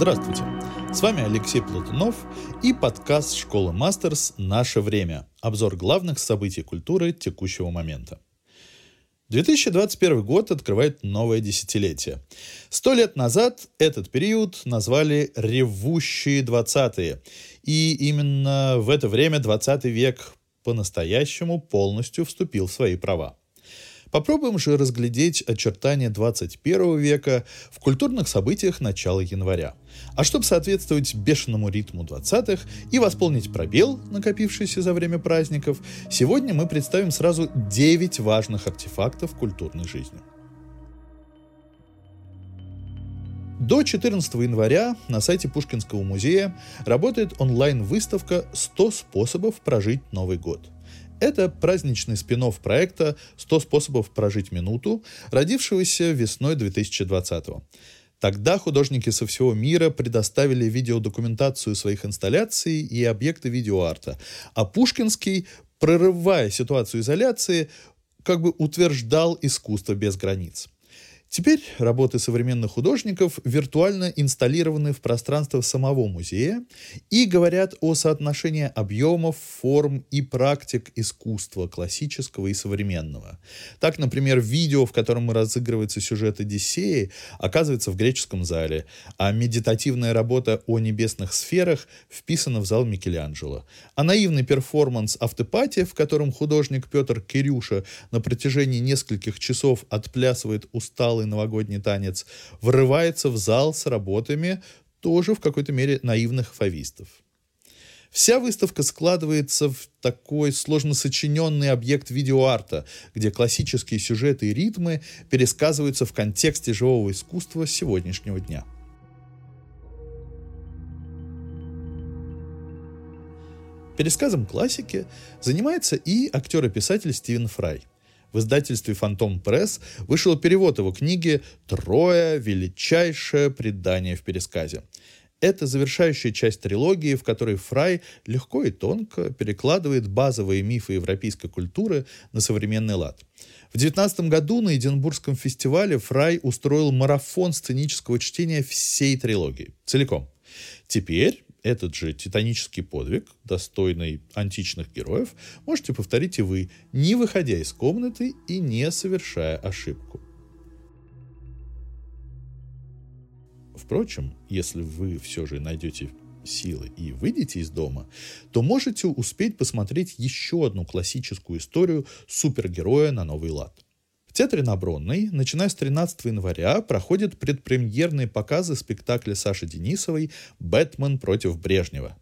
Здравствуйте! С вами Алексей Платунов и подкаст «Школа Мастерс. Наше время». Обзор главных событий культуры текущего момента. 2021 год открывает новое десятилетие. Сто лет назад этот период назвали «ревущие двадцатые». И именно в это время 20 век по-настоящему полностью вступил в свои права. Попробуем же разглядеть очертания 21 века в культурных событиях начала января. А чтобы соответствовать бешеному ритму 20-х и восполнить пробел, накопившийся за время праздников, сегодня мы представим сразу 9 важных артефактов культурной жизни. До 14 января на сайте Пушкинского музея работает онлайн-выставка «100 способов прожить Новый год». Это праздничный спин проекта «100 способов прожить минуту», родившегося весной 2020 -го. Тогда художники со всего мира предоставили видеодокументацию своих инсталляций и объекты видеоарта, а Пушкинский, прорывая ситуацию изоляции, как бы утверждал искусство без границ – Теперь работы современных художников виртуально инсталлированы в пространство самого музея и говорят о соотношении объемов, форм и практик искусства классического и современного. Так, например, видео, в котором разыгрывается сюжет Одиссеи, оказывается в греческом зале, а медитативная работа о небесных сферах вписана в зал Микеланджело. А наивный перформанс «Автопатия», в котором художник Петр Кирюша на протяжении нескольких часов отплясывает усталый усталый новогодний танец, врывается в зал с работами тоже в какой-то мере наивных фавистов. Вся выставка складывается в такой сложно сочиненный объект видеоарта, где классические сюжеты и ритмы пересказываются в контексте живого искусства сегодняшнего дня. Пересказом классики занимается и актер и писатель Стивен Фрай – в издательстве «Фантом Пресс» вышел перевод его книги «Трое. Величайшее предание в пересказе». Это завершающая часть трилогии, в которой Фрай легко и тонко перекладывает базовые мифы европейской культуры на современный лад. В 2019 году на Эдинбургском фестивале Фрай устроил марафон сценического чтения всей трилогии, целиком. Теперь этот же титанический подвиг, достойный античных героев, можете повторить и вы, не выходя из комнаты и не совершая ошибку. Впрочем, если вы все же найдете силы и выйдете из дома, то можете успеть посмотреть еще одну классическую историю супергероя на новый лад – Театре на начиная с 13 января, проходят предпремьерные показы спектакля Саши Денисовой «Бэтмен против Брежнева».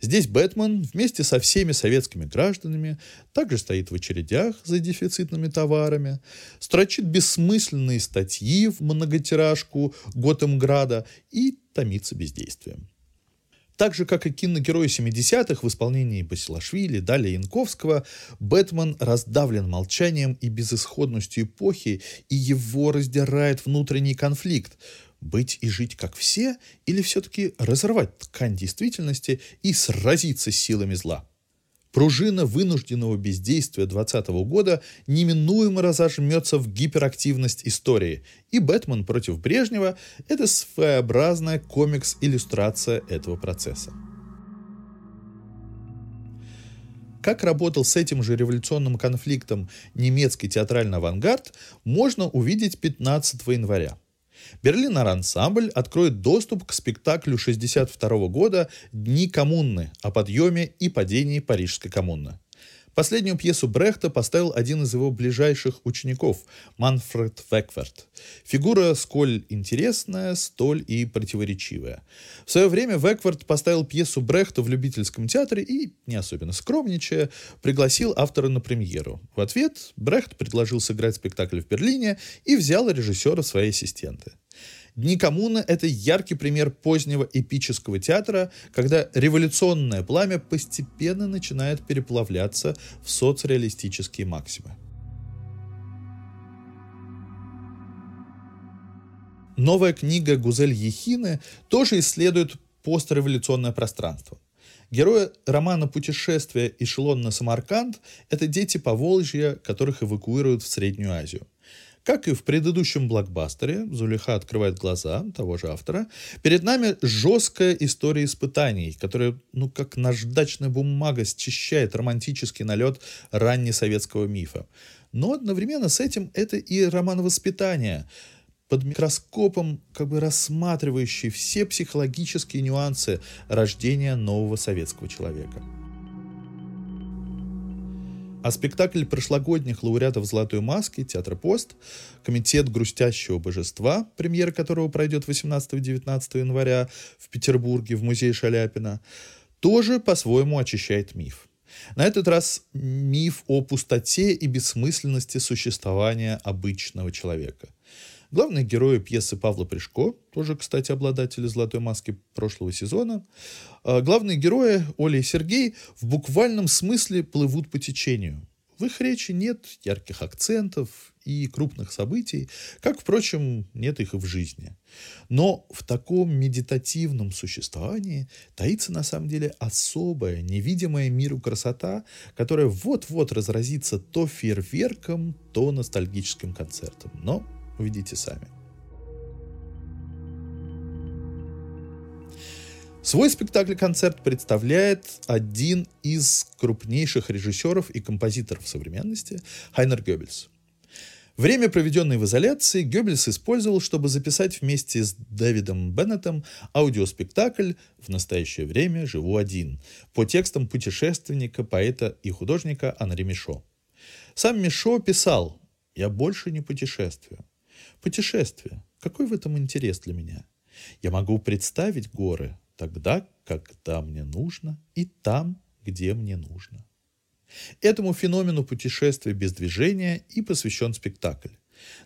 Здесь Бэтмен вместе со всеми советскими гражданами также стоит в очередях за дефицитными товарами, строчит бессмысленные статьи в многотиражку Готэмграда и томится бездействием. Так же, как и киногерои 70-х в исполнении Басилашвили, Даля Янковского, Бэтмен раздавлен молчанием и безысходностью эпохи, и его раздирает внутренний конфликт. Быть и жить как все, или все-таки разорвать ткань действительности и сразиться с силами зла? Пружина вынужденного бездействия 2020 года неминуемо разожмется в гиперактивность истории, и «Бэтмен против Брежнева» — это своеобразная комикс-иллюстрация этого процесса. Как работал с этим же революционным конфликтом немецкий театральный авангард, можно увидеть 15 января. Берлинер ансамбль откроет доступ к спектаклю 1962 года «Дни коммуны» о подъеме и падении Парижской коммуны. Последнюю пьесу Брехта поставил один из его ближайших учеников, Манфред Векверт. Фигура сколь интересная, столь и противоречивая. В свое время Векверт поставил пьесу Брехта в любительском театре и, не особенно скромничая, пригласил автора на премьеру. В ответ Брехт предложил сыграть спектакль в Берлине и взял режиссера в свои ассистенты. Дни коммуны — это яркий пример позднего эпического театра, когда революционное пламя постепенно начинает переплавляться в соцреалистические максимы. Новая книга Гузель Ехины тоже исследует постреволюционное пространство. Герои романа «Путешествие. Эшелон на Самарканд» — это дети Поволжья, которых эвакуируют в Среднюю Азию. Как и в предыдущем блокбастере «Зулиха открывает глаза» того же автора, перед нами жесткая история испытаний, которая, ну, как наждачная бумага, счищает романтический налет раннесоветского мифа. Но одновременно с этим это и роман воспитания, под микроскопом, как бы рассматривающий все психологические нюансы рождения нового советского человека. А спектакль прошлогодних лауреатов «Золотой маски» Театра Пост, Комитет грустящего божества, премьера которого пройдет 18-19 января в Петербурге в музее Шаляпина, тоже по-своему очищает миф. На этот раз миф о пустоте и бессмысленности существования обычного человека – Главные герои пьесы Павла Пришко, тоже, кстати, обладатели «Золотой маски» прошлого сезона. А главные герои, Оля и Сергей, в буквальном смысле плывут по течению. В их речи нет ярких акцентов и крупных событий, как, впрочем, нет их и в жизни. Но в таком медитативном существовании таится на самом деле особая, невидимая миру красота, которая вот-вот разразится то фейерверком, то ностальгическим концертом. Но Увидите сами. Свой спектакль-концерт представляет один из крупнейших режиссеров и композиторов современности Хайнер Геббельс. Время, проведенное в изоляции, Геббельс использовал, чтобы записать вместе с Дэвидом Беннетом аудиоспектакль «В настоящее время живу один» по текстам путешественника, поэта и художника Анри Мишо. Сам Мишо писал «Я больше не путешествую. Путешествие. Какой в этом интерес для меня? Я могу представить горы тогда, когда мне нужно, и там, где мне нужно. Этому феномену путешествия без движения и посвящен спектакль.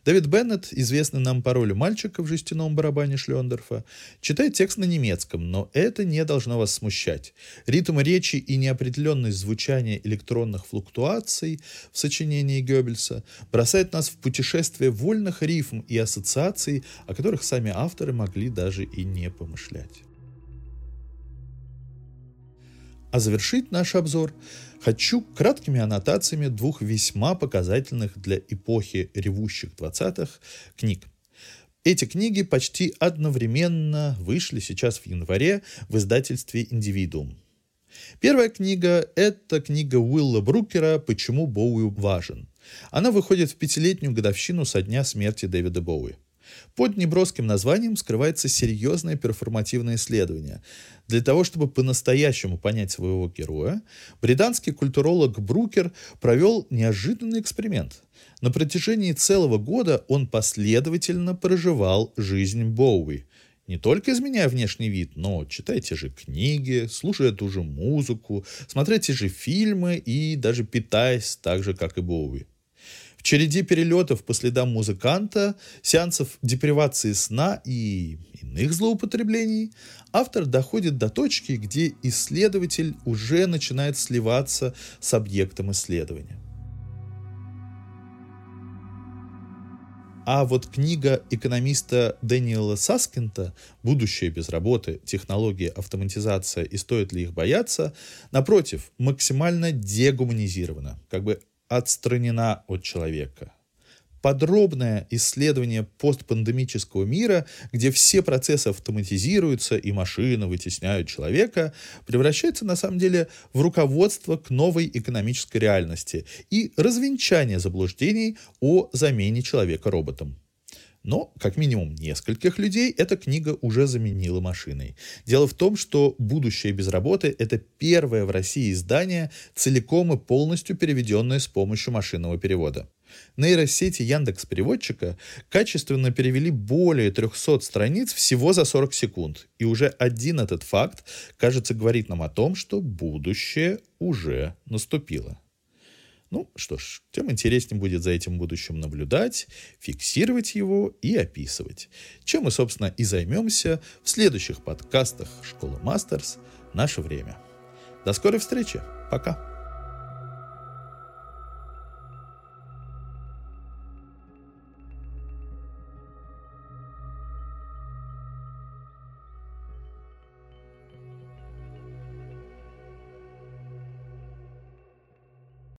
Дэвид Беннет, известный нам по роли мальчика в жестяном барабане Шлендорфа, читает текст на немецком, но это не должно вас смущать. Ритм речи и неопределенность звучания электронных флуктуаций в сочинении Геббельса бросает нас в путешествие вольных рифм и ассоциаций, о которых сами авторы могли даже и не помышлять. А завершить наш обзор хочу краткими аннотациями двух весьма показательных для эпохи ревущих 20-х книг. Эти книги почти одновременно вышли сейчас в январе в издательстве «Индивидуум». Первая книга – это книга Уилла Брукера «Почему Боуи важен». Она выходит в пятилетнюю годовщину со дня смерти Дэвида Боуи. Под неброским названием скрывается серьезное перформативное исследование. Для того, чтобы по-настоящему понять своего героя, британский культуролог Брукер провел неожиданный эксперимент. На протяжении целого года он последовательно проживал жизнь Боуи, не только изменяя внешний вид, но читая те же книги, слушая ту же музыку, смотря те же фильмы и даже питаясь так же, как и Боуи череде перелетов по следам музыканта, сеансов депривации сна и иных злоупотреблений, автор доходит до точки, где исследователь уже начинает сливаться с объектом исследования. А вот книга экономиста Дэниела Саскинта «Будущее без работы. Технологии, автоматизация и стоит ли их бояться?» напротив, максимально дегуманизирована, как бы отстранена от человека. Подробное исследование постпандемического мира, где все процессы автоматизируются и машины вытесняют человека, превращается на самом деле в руководство к новой экономической реальности и развенчание заблуждений о замене человека роботом. Но, как минимум, нескольких людей эта книга уже заменила машиной. Дело в том, что «Будущее без работы» — это первое в России издание, целиком и полностью переведенное с помощью машинного перевода. Нейросети Яндекс Переводчика качественно перевели более 300 страниц всего за 40 секунд. И уже один этот факт, кажется, говорит нам о том, что будущее уже наступило. Ну что ж, тем интереснее будет за этим будущим наблюдать, фиксировать его и описывать. Чем мы, собственно, и займемся в следующих подкастах Школы Мастерс «Наше время». До скорой встречи. Пока.